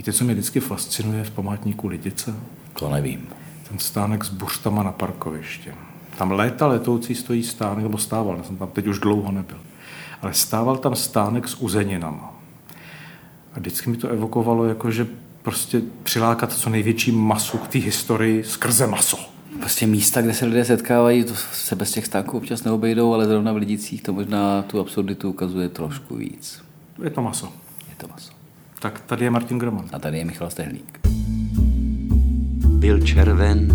Víte, co mě vždycky fascinuje v památníku Lidice? To nevím. Ten stánek s buštama na parkovišti. Tam léta letoucí stojí stánek, nebo stával, já jsem tam teď už dlouho nebyl. Ale stával tam stánek s uzeninama. A vždycky mi to evokovalo, jako že prostě přilákat co největší masu k té historii skrze maso. Prostě místa, kde se lidé setkávají, to se bez těch stánků občas neobejdou, ale zrovna v Lidicích to možná tu absurditu ukazuje trošku víc. Je to maso. Je to maso. Tak tady je Martin Groman. A tady je Michal Stehlík. Byl červen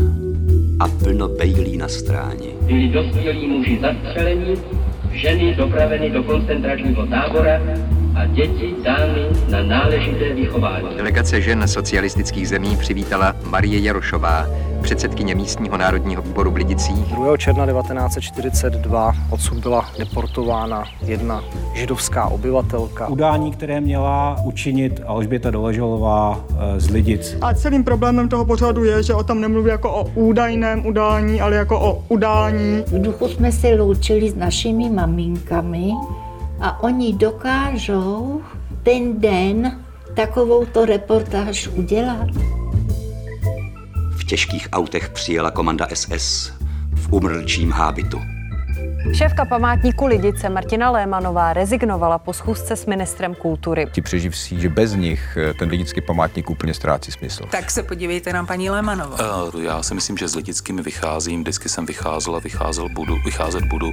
a plno bejlí na stráni. Byli dospělí muži zastřeleni, ženy dopraveny do koncentračního tábora a děti dány na náležité vychování. Delegace žen socialistických zemí přivítala Marie Jarošová, předsedkyně místního národního výboru v Lidicích. 2. června 1942 odsud byla deportována jedna židovská obyvatelka. Udání, které měla učinit Alžběta Doleželová eh, z Lidic. A celým problémem toho pořadu je, že o tom nemluví jako o údajném udání, ale jako o udání. V duchu jsme se loučili s našimi maminkami a oni dokážou ten den takovouto reportáž udělat. V těžkých autech přijela komanda SS v umrlčím hábitu. Šéfka památníku Lidice Martina Lémanová rezignovala po schůzce s ministrem kultury. Ti přeživší, že bez nich eh, ten lidický památník úplně ztrácí smysl. Tak se podívejte na paní Lémanovou. Uh, já si myslím, že s lidickými vycházím, vždycky jsem vycházel a vycházel budu, vycházet budu.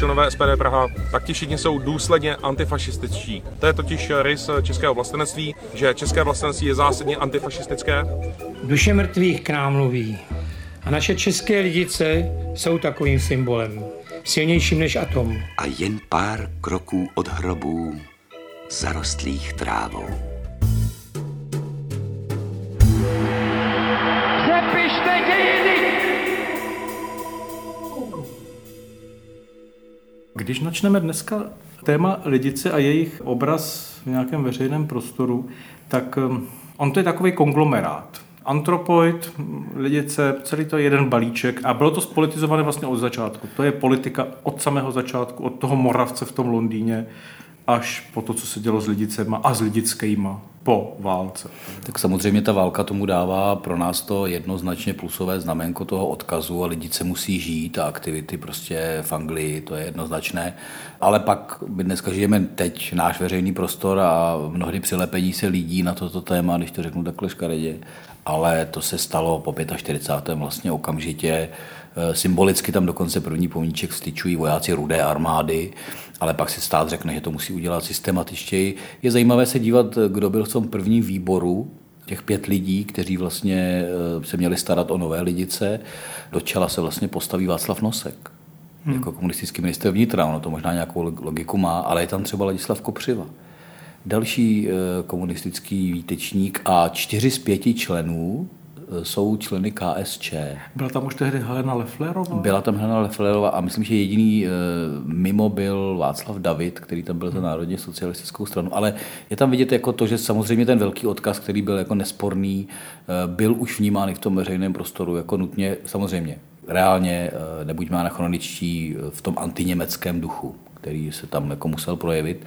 Členové SPD Praha taky všichni jsou důsledně antifašističtí. To je totiž rys českého vlastenectví, že české vlastenectví je zásadně antifašistické. Duše mrtvých k nám mluví. A naše české lidice jsou takovým symbolem, silnějším než atom. A jen pár kroků od hrobů zarostlých trávou. Když načneme dneska téma lidice a jejich obraz v nějakém veřejném prostoru, tak um, on to je takový konglomerát. Antropoid, lidice, celý to je jeden balíček a bylo to spolitizované vlastně od začátku. To je politika od samého začátku, od toho Moravce v tom Londýně až po to, co se dělo s lidicema a s lidickýma po válce. Tak samozřejmě ta válka tomu dává pro nás to jednoznačně plusové znamenko toho odkazu a lidice musí žít a aktivity prostě v Anglii, to je jednoznačné. Ale pak my dneska žijeme teď náš veřejný prostor a mnohdy přilepení se lidí na toto téma, když to řeknu takhle škaredě, ale to se stalo po 45. vlastně okamžitě. Symbolicky tam dokonce první pomníček styčují vojáci rudé armády, ale pak si stát řekne, že to musí udělat systematičtěji. Je zajímavé se dívat, kdo byl v tom prvním výboru, těch pět lidí, kteří vlastně se měli starat o nové lidice. Do čela se vlastně postaví Václav Nosek hmm. jako komunistický minister vnitra. Ono to možná nějakou logiku má, ale je tam třeba Ladislav Kopřiva. Další komunistický výtečník a čtyři z pěti členů jsou členy KSČ. Byla tam už tehdy Helena Leflerová? Byla tam Helena Leflerová a myslím, že jediný mimo byl Václav David, který tam byl za národně socialistickou stranu. Ale je tam vidět jako to, že samozřejmě ten velký odkaz, který byl jako nesporný, byl už vnímán v tom veřejném prostoru jako nutně, samozřejmě, reálně, nebuďme anachroničtí v tom antiněmeckém duchu, který se tam jako musel projevit.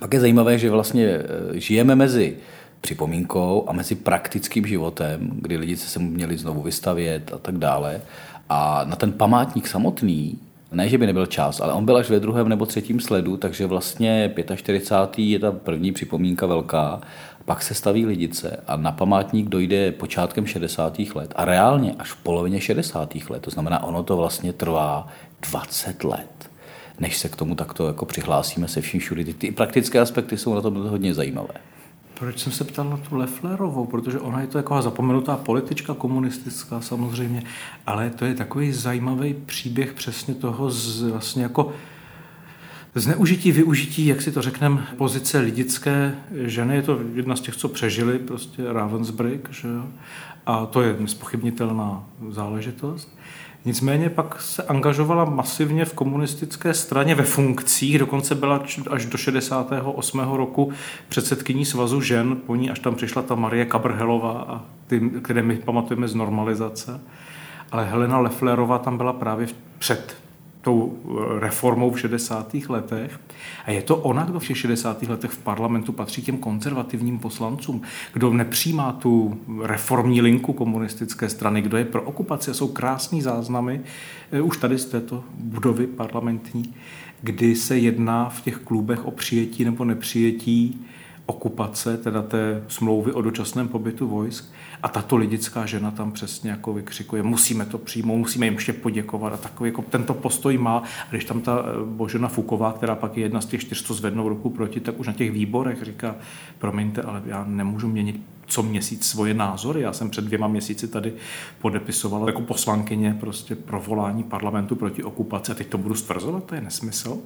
Pak je zajímavé, že vlastně žijeme mezi připomínkou a mezi praktickým životem, kdy lidi se měli znovu vystavět a tak dále. A na ten památník samotný, ne, že by nebyl čas, ale on byl až ve druhém nebo třetím sledu, takže vlastně 45. je ta první připomínka velká, pak se staví lidice a na památník dojde počátkem 60. let a reálně až v polovině 60. let. To znamená, ono to vlastně trvá 20 let, než se k tomu takto jako přihlásíme se vším všude. Ty praktické aspekty jsou na tom hodně zajímavé. Proč jsem se ptal na tu Leflerovou? Protože ona je to taková zapomenutá politička komunistická samozřejmě, ale to je takový zajímavý příběh přesně toho z, vlastně jako zneužití, využití, jak si to řekneme, pozice lidické ženy. Je to jedna z těch, co přežili prostě Ravensbrück, že jo? A to je nespochybnitelná záležitost. Nicméně pak se angažovala masivně v komunistické straně ve funkcích, dokonce byla až do 68. roku předsedkyní svazu žen, po ní až tam přišla ta Marie Kabrhelová, a ty, které my pamatujeme z normalizace. Ale Helena Leflerová tam byla právě před tou reformou v 60. letech. A je to ona, kdo v těch 60. letech v parlamentu patří těm konzervativním poslancům, kdo nepřijímá tu reformní linku komunistické strany, kdo je pro okupaci. Jsou krásný záznamy eh, už tady z této budovy parlamentní, kdy se jedná v těch klubech o přijetí nebo nepřijetí okupace, teda té smlouvy o dočasném pobytu vojsk. A tato lidická žena tam přesně jako vykřikuje, musíme to přijmout, musíme jim ještě poděkovat. A takový jako tento postoj má. A když tam ta eh, Božena Fuková, která pak je jedna z těch čtyř, co zvednou ruku proti, tak už na těch výborech říká, promiňte, ale já nemůžu měnit co měsíc svoje názory. Já jsem před dvěma měsíci tady podepisoval jako poslankyně prostě provolání parlamentu proti okupaci a teď to budu stvrzovat, to je nesmysl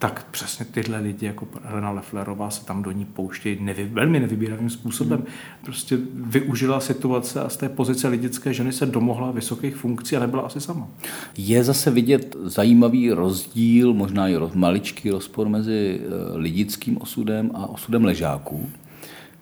tak přesně tyhle lidi, jako Helena Leflerová, se tam do ní pouštějí nevy, velmi nevybíravým způsobem. Prostě využila situace a z té pozice lidické ženy se domohla vysokých funkcí a nebyla asi sama. Je zase vidět zajímavý rozdíl, možná i maličký rozpor mezi eh, lidickým osudem a osudem ležáků.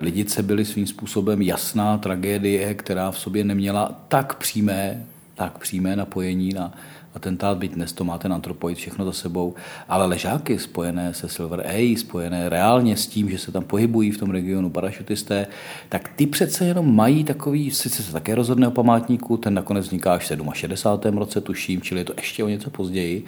Lidice byly svým způsobem jasná tragédie, která v sobě neměla tak přímé, tak přímé napojení na atentát, byť dnes to má ten antropoid všechno za sebou, ale ležáky spojené se Silver A, spojené reálně s tím, že se tam pohybují v tom regionu parašutisté, tak ty přece jenom mají takový, sice se také rozhodne o památníku, ten nakonec vzniká až v 67. roce, tuším, čili je to ještě o něco později,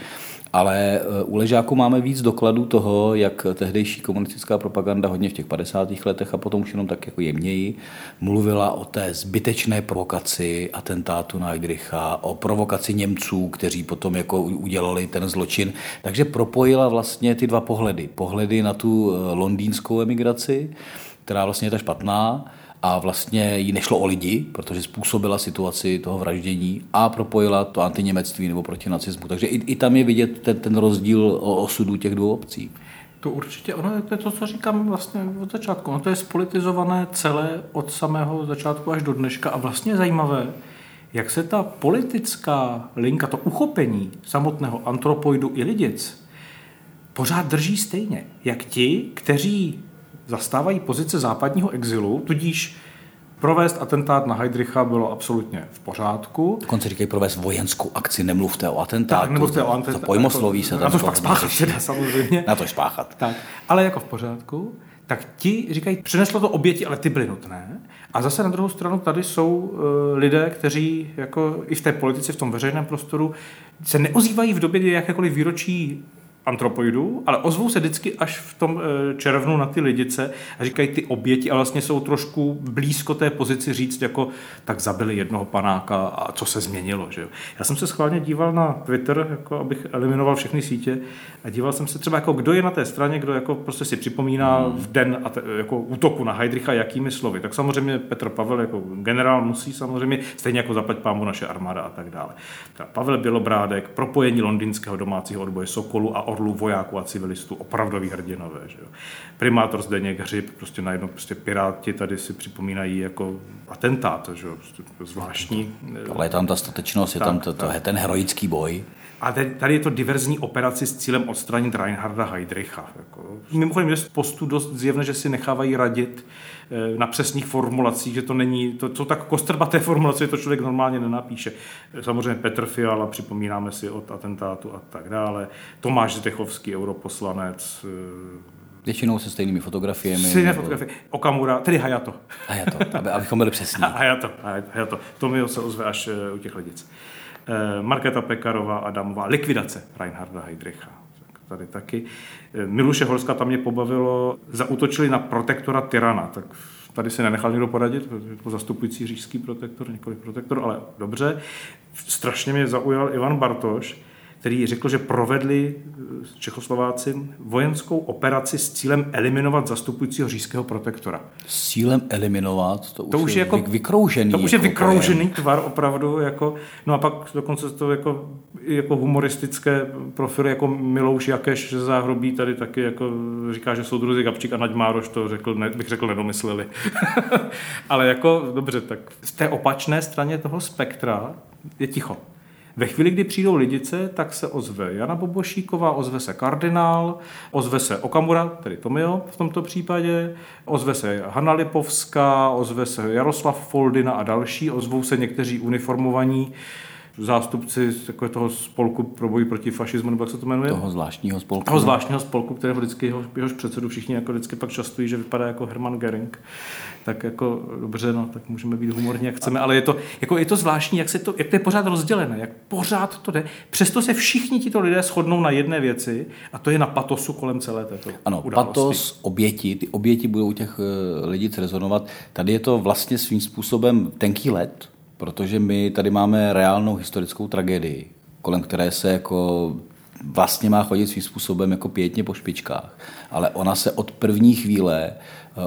ale eh, u Ležáku máme víc dokladů toho, jak tehdejší komunistická propaganda hodně v těch 50. letech a potom už jenom tak jako jemněji mluvila o té zbytečné provokaci atentátu na Heidricha, o provokaci Němců, kteří potom jako udělali ten zločin. Takže propojila vlastně ty dva pohledy. Pohledy na tu eh, londýnskou emigraci, která vlastně je ta špatná, a vlastně jí nešlo o lidi, protože způsobila situaci toho vraždění a propojila to antiněmectví nebo proti nacismu. Takže i, i tam je vidět ten, ten rozdíl o osudu těch dvou obcí. To určitě, ono to je to, co říkám vlastně od začátku. Ono to je spolitizované celé od samého začátku až do dneška a vlastně zajímavé, jak se ta politická linka, to uchopení samotného antropoidu i lidic pořád drží stejně. Jak ti, kteří zastávají pozice západního exilu, tudíž Provést atentát na Heidricha bylo absolutně v pořádku. Dokonce říkají provést vojenskou akci, nemluvte o atentátu. Tak, nemluvte o atentátu. To pojmosloví se tam. Na to pak spáchat teda, samozřejmě. Na to spáchat. Tak, ale jako v pořádku. Tak ti říkají, přineslo to oběti, ale ty byly nutné. A zase na druhou stranu tady jsou uh, lidé, kteří jako i v té politice, v tom veřejném prostoru se neozývají v době, kdy jakékoliv výročí antropoidů, ale ozvou se vždycky až v tom eh, červnu na ty lidice a říkají ty oběti a vlastně jsou trošku blízko té pozici říct jako tak zabili jednoho panáka a co se změnilo. Že jo? Já jsem se schválně díval na Twitter, jako abych eliminoval všechny sítě a díval jsem se třeba jako kdo je na té straně, kdo jako prostě si připomíná hmm. v den a te, jako útoku na Heidricha jakými slovy. Tak samozřejmě Petr Pavel jako generál musí samozřejmě, stejně jako zaplať pámu naše armáda a tak dále. Tak Pavel Bělobrádek, propojení londýnského domácího odboje Sokolu a orlů vojáků a civilistů, opravdoví hrdinové. Že jo. Primátor Zdeněk Hřib, prostě najednou prostě piráti tady si připomínají jako atentát, že jo, prostě zvláštní. Ale je tam ta statečnost, je tam to, to, ten heroický boj. A tady je to diverzní operaci s cílem odstranit Reinharda Heydricha. Jako. Mimochodem je z postu dost zjevné, že si nechávají radit eh, na přesných formulacích, že to není, to jsou tak kostrbaté formulace, to člověk normálně nenapíše. Samozřejmě Petr Fiala, připomínáme si od atentátu a tak dále. Tomáš Zdechovský, europoslanec, eh, Většinou se stejnými fotografiemi. Stejné nebo... fotografie. Okamura, tedy Hayato. Hayato, aby, abychom byli přesní. Hayato, Hayato. To mi se ozve až u těch lidic. Eh, Markéta Pekarová Adamová, likvidace Reinharda Heydricha. Tady taky. Eh, Miluše Holska tam mě pobavilo, zautočili na protektora Tyrana, tak tady se nenechal někdo poradit, to zastupující říšský protektor, několik protektor, ale dobře. Strašně mě zaujal Ivan Bartoš, který řekl, že provedli eh, Čechoslováci vojenskou operaci s cílem eliminovat zastupujícího říšského protektora. S cílem eliminovat? To, to už, je, je jako, vykroužený. To už je jako vykroužený pojem. tvar opravdu. Jako, no a pak dokonce to jako, jako humoristické profily, jako Milouš Jakeš ze záhrobí tady taky jako říká, že soudruzi Gabčík a Naď Mároš to řekl, ne, bych řekl, nedomysleli. Ale jako, dobře, tak z té opačné straně toho spektra je ticho. Ve chvíli, kdy přijdou lidice, tak se ozve Jana Bobošíková, ozve se kardinál, ozve se Okamura, tedy Tomio v tomto případě, ozve se Hanna Lipovská, ozve se Jaroslav Foldina a další, ozvou se někteří uniformovaní zástupci jako toho spolku pro boj proti fašismu, nebo jak se to jmenuje? Toho zvláštního spolku. Toho zvláštního spolku, který vždycky jeho, jehož předsedu všichni jako vždycky pak častují, že vypadá jako Hermann Göring. Tak jako dobře, no, tak můžeme být humorní, jak chceme, ale je to, jako je to zvláštní, jak, se to, jak to je pořád rozdělené, jak pořád to jde. Přesto se všichni tito lidé shodnou na jedné věci a to je na patosu kolem celé této Ano, události. patos, oběti, ty oběti budou u těch eh, lidí rezonovat. Tady je to vlastně svým způsobem tenký let, protože my tady máme reálnou historickou tragédii, kolem které se jako vlastně má chodit svým způsobem jako pětně po špičkách. Ale ona se od první chvíle eh,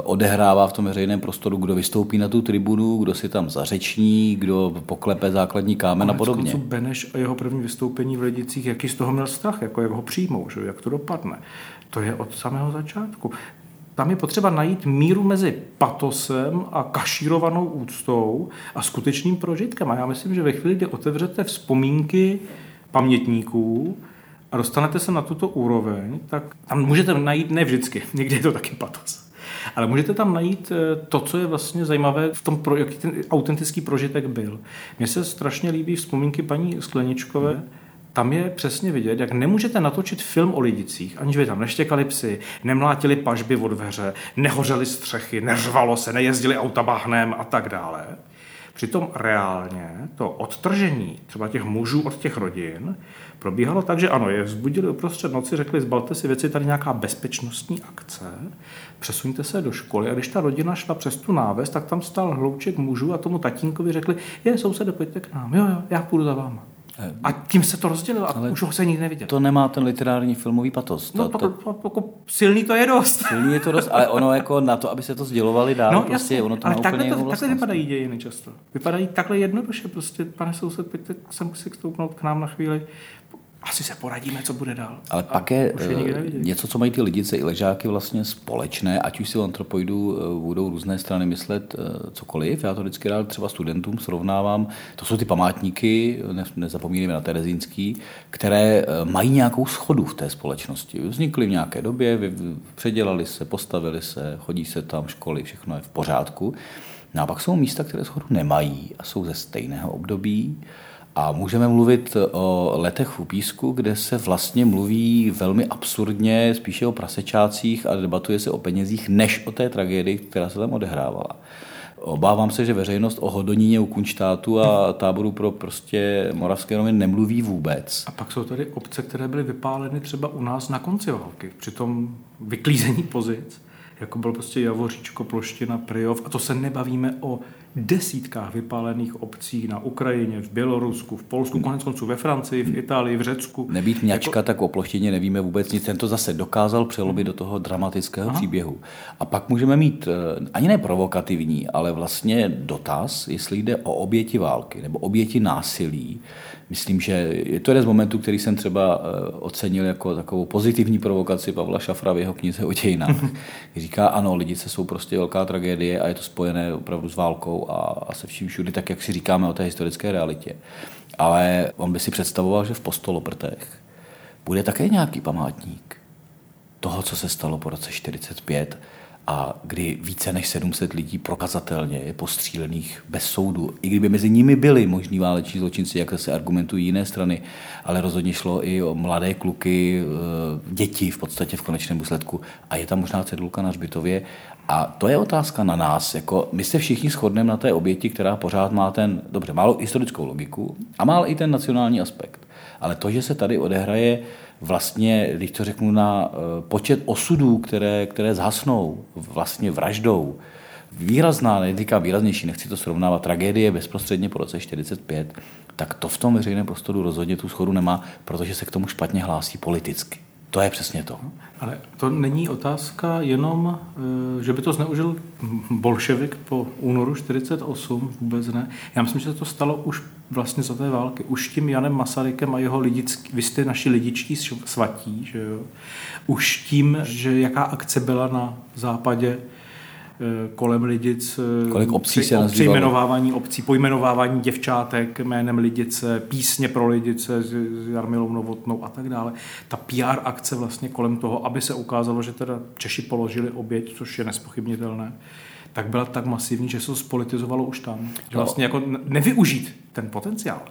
odehrává v tom veřejném prostoru, kdo vystoupí na tu tribunu, kdo si tam zařeční, kdo poklepe základní kámen a podobně. Koncu Beneš a jeho první vystoupení v Lidicích, jaký z toho měl strach, jako jak ho přijmou, že? jak to dopadne. To je od samého začátku. Tam je potřeba najít míru mezi patosem a kašírovanou úctou a skutečným prožitkem. A já myslím, že ve chvíli, kdy otevřete vzpomínky pamětníků a dostanete se na tuto úroveň, tak tam můžete najít, ne vždycky, někdy je to taky patos. Ale můžete tam najít eh, to, co je vlastně zajímavé v tom, jaký ten autentický prožitek byl. Mně se strašně líbí vzpomínky paní Skleničkové, tam je přesně vidět, jak nemůžete natočit film o lidicích, aniž by tam neštěkali psy, nemlátili pažby od dveře, nehořely střechy, neřvalo se, nejezdili auta bahnem a tak dále. Přitom reálně to odtržení třeba těch mužů od těch rodin probíhalo tak, že ano, je vzbudili uprostřed noci, řekli, zbalte si věci, tady nějaká bezpečnostní akce, přesuňte se do školy. A když ta rodina šla přes tu náves, tak tam stál hlouček mužů a tomu tatínkovi řekli, je, sousede, pojďte k nám, jo, jo, já půjdu za váma. A tím se to rozdělilo a Ale už ho se nikdy neviděl. To nemá ten literární filmový patos. To, no, to, to, jako silný to je dost. Silný je to dost, ale ono jako na to, aby se to sdělovali dál, no, prostě jasně, ono to ale má takhle, úplně to, takhle vypadají dějiny často. Vypadají takhle jednoduše, prostě pane soused, pojďte sem si stoupnout k nám na chvíli, asi se poradíme, co bude dál. Ale pak je, je něco, co mají ty lidice i ležáky vlastně společné, ať už si o antropoidu budou různé strany myslet cokoliv. Já to vždycky rád třeba studentům srovnávám. To jsou ty památníky, ne, nezapomínáme na Terezínský, které mají nějakou schodu v té společnosti. Vznikly v nějaké době, předělali se, postavili se, chodí se tam, školy, všechno je v pořádku. No a pak jsou místa, které schodu nemají a jsou ze stejného období a můžeme mluvit o letech v písku, kde se vlastně mluví velmi absurdně, spíše o prasečácích a debatuje se o penězích, než o té tragédii, která se tam odehrávala. Obávám se, že veřejnost o Hodoníně u Kunštátu a táboru pro prostě moravské Romy nemluví vůbec. A pak jsou tady obce, které byly vypáleny třeba u nás na konci války, při tom vyklízení pozic, jako byl prostě Javoříčko, Ploština, Priov, a to se nebavíme o desítkách vypálených obcí na Ukrajině, v Bělorusku, v Polsku, konec konců ve Francii, v Itálii, v Řecku. Nebýt mňačka, jako... tak o ploštině nevíme vůbec nic. Ten to zase dokázal přelobit do toho dramatického Aha. příběhu. A pak můžeme mít eh, ani ne provokativní, ale vlastně dotaz, jestli jde o oběti války nebo oběti násilí. Myslím, že je to jeden z momentů, který jsem třeba eh, ocenil jako takovou pozitivní provokaci Pavla Šafra v jeho knize o dějinách. Říká, ano, lidi se jsou prostě velká tragédie a je to spojené opravdu s válkou a, a se vším všudy, tak jak si říkáme o té historické realitě. Ale on by si představoval, že v Postoloprtech bude také nějaký památník toho, co se stalo po roce 45 a kdy více než 700 lidí prokazatelně je postřílených bez soudu. I kdyby mezi nimi byli možní váleční zločinci, jak se argumentují jiné strany, ale rozhodně šlo i o mladé kluky, e, děti v podstatě v konečném důsledku. A je tam možná cedulka na Žbitově a to je otázka na nás. Jako my se všichni shodneme na té oběti, která pořád má ten, dobře, málo historickou logiku a má i ten nacionální aspekt. Ale to, že se tady odehraje vlastně, když to řeknu, na eh, počet osudů, které, které zhasnou vlastně vraždou, výrazná, neříkám výraznější, nechci to srovnávat, tragédie bezprostředně po roce 45, tak to v tom veřejném prostoru rozhodně tu schodu nemá, protože se k tomu špatně hlásí politicky. To je přesně to. Ale to není otázka jenom, eh, že by to zneužil bolševik po únoru 48, vůbec ne. Já myslím, že se to stalo už vlastně za té války. Už tím Janem Masarykem a jeho lidický, vy jste naši lidičtí svatí, že jo? Už tím, že jaká akce byla na západě, kolem Lidic. Eh, Kolik obcí se Přejmenovávání obcí, pojmenovávání děvčátek jménem Lidice, písně pro Lidice s Jarmilou Novotnou a tak dále. Ta PR akce vlastně kolem toho, aby se ukázalo, že teda Češi položili oběť, což je nespochybnitelné, tak byla tak masivní, že se to spolitizovalo už tam. Že vlastně jako nevyužít ten potenciál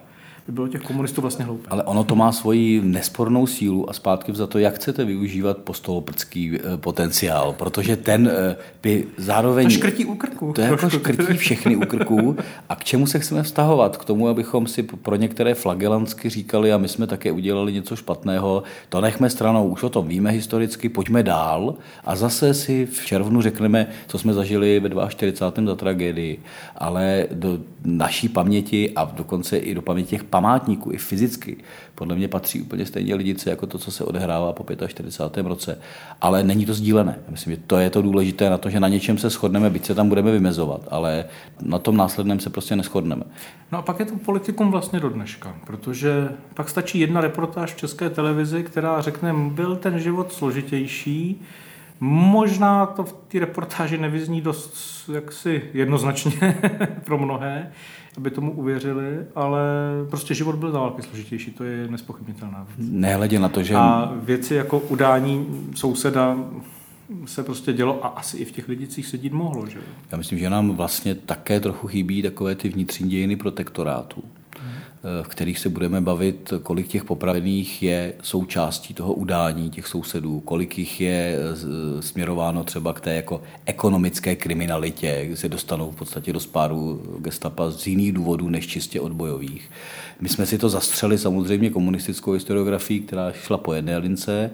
by bylo těch komunistů vlastně hloupé. Ale ono to má svoji nespornou sílu a zpátky za to, jak chcete využívat postoloprcký eh, potenciál, protože ten eh, by zároveň... A škrtí u krku. To je jako škrtí všechny u krku. A k čemu se chceme vztahovat? K tomu, abychom si pro některé flagelantsky říkali a my jsme také udělali něco špatného, to nechme stranou, už o tom víme historicky, pojďme dál a zase si v červnu řekneme, co jsme zažili ve 42. za tragédii. Ale do naší paměti a dokonce i do paměti těch památníků, i fyzicky, podle mě patří úplně stejně lidice jako to, co se odehrává po 45. roce. Ale není to sdílené. Myslím, že to je to důležité na to, že na něčem se shodneme, byť se tam budeme vymezovat, ale na tom následném se prostě neschodneme. No a pak je to politikum vlastně do dneška, protože pak stačí jedna reportáž v české televizi, která řekne, byl ten život složitější, Možná to v té reportáži nevyzní dost jaksi jednoznačně pro mnohé, aby tomu uvěřili, ale prostě život byl za války složitější, to je nespochybnitelná věc. Nehledě na to, že... A věci jako udání souseda se prostě dělo a asi i v těch lidicích se dít mohlo. Že? Já myslím, že nám vlastně také trochu chybí takové ty vnitřní dějiny protektorátu v kterých se budeme bavit, kolik těch popravených je součástí toho udání těch sousedů, kolik jich je směrováno třeba k té jako ekonomické kriminalitě, kde se dostanou v podstatě do spáru gestapa z jiných důvodů než čistě odbojových. My jsme si to zastřeli samozřejmě komunistickou historiografií, která šla po jedné lince,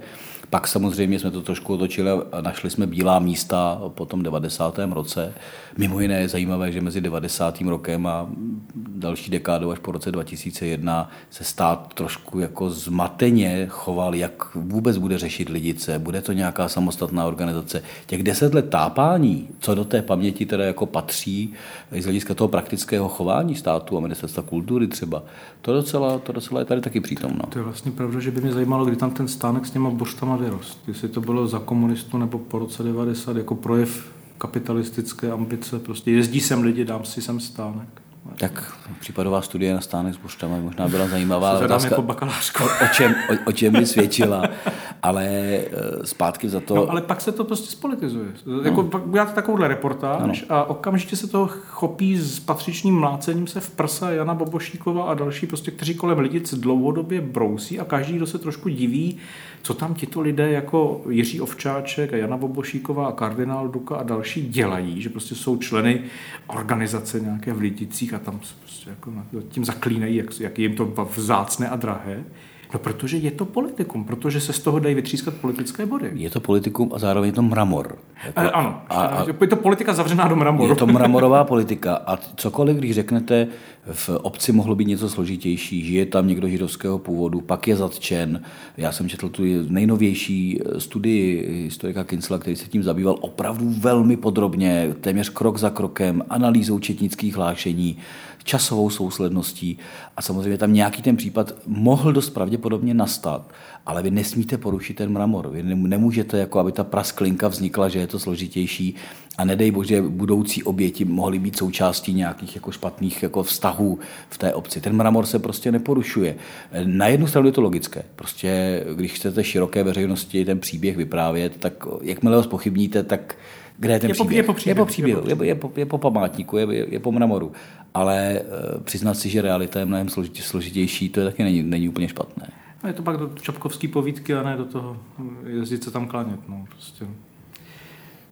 pak samozřejmě jsme to trošku otočili a našli jsme bílá místa po tom 90. roce. Mimo jiné je zajímavé, že mezi 90. rokem a další dekádou až po roce 2001 se stát trošku jako zmateně choval, jak vůbec bude řešit lidice, bude to nějaká samostatná organizace. Těch deset let tápání, co do té paměti teda jako patří, z hlediska toho praktického chování státu a ministerstva kultury třeba, to docela, to docela je tady taky přítomno. To je vlastně pravda, že by mě zajímalo, kdy tam ten stánek s těma boštama vyrost. Jestli to bylo za komunistu nebo po roce 90 jako projev kapitalistické ambice. Prostě jezdí sem lidi, dám si sem stánek. Tak případová studie na stánek s boštama možná byla zajímavá. Zadám jako bakalářko. O, o, čem, o, o čem by svědčila, ale e, zpátky za to... No, ale pak se to prostě spolitizuje. No. Jako, pak uděláte takovouhle reportáž ano. a okamžitě se toho chopí s patřičným mlácením se v prsa Jana Bobošíkova a další, prostě, kteří kolem lidic dlouhodobě brousí a každý, kdo se trošku diví, co tam tito lidé jako Jiří Ovčáček a Jana Bobošíková a kardinál Duka a další dělají, že prostě jsou členy organizace nějaké v Lidicích a tam se prostě jako tím zaklínají, jak, jak jim to vzácné a drahé. No protože je to politikum, protože se z toho dají vytřískat politické body. Je to politikum a zároveň je to mramor. Jako, e, ano, a, a, je to politika zavřená do mramoru. Je to mramorová politika a cokoliv, když řeknete, v obci mohlo být něco složitější, žije tam někdo židovského původu, pak je zatčen. Já jsem četl tu nejnovější studii historika Kinsla, který se tím zabýval opravdu velmi podrobně, téměř krok za krokem, analýzou četnických hlášení, časovou sousledností a samozřejmě tam nějaký ten případ mohl dost pravděpodobně nastat, ale vy nesmíte porušit ten mramor. Vy nemůžete, jako aby ta prasklinka vznikla, že je to složitější a nedej bože, budoucí oběti mohly být součástí nějakých jako špatných jako vztahů v té obci. Ten mramor se prostě neporušuje. Na jednu stranu je to logické. Prostě, když chcete široké veřejnosti ten příběh vyprávět, tak jakmile ho spochybníte, tak kde je ten je příběh? Je po, příběh. Je po příběhu, je po, je po, je po památníku, je, je, je po mramoru. Ale e, přiznat si, že realita je mnohem složitě, složitější, to je taky není, není úplně špatné. A je to pak do Čapkovský povídky a ne do toho jezdit se tam klanět. No, prostě.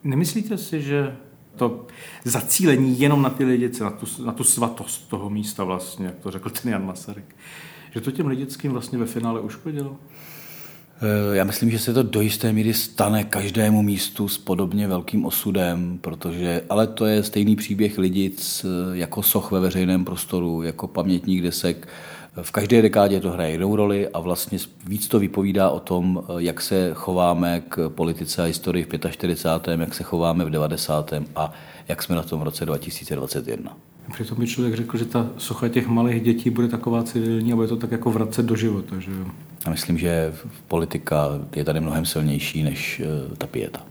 Nemyslíte si, že to zacílení jenom na ty lidice, na tu, na tu svatost toho místa vlastně, jak to řekl ten Jan Masaryk, že to těm lidickým vlastně ve finále uškodilo? Eh, já myslím, že se to do jisté míry stane každému místu s podobně velkým osudem, protože, ale to je stejný příběh lidic eh, jako soch ve veřejném prostoru, jako pamětník desek. V každé dekádě to hraje jinou roli a vlastně víc to vypovídá o tom, eh, jak se chováme k politice a historii v 45., jak se chováme v 90. a jak jsme na tom v roce 2021. Přitom by člověk řekl, že ta socha těch malých dětí bude taková civilní a bude to tak jako vracet do života. Že jo? A myslím, že politika je tady mnohem silnější než ta pěta.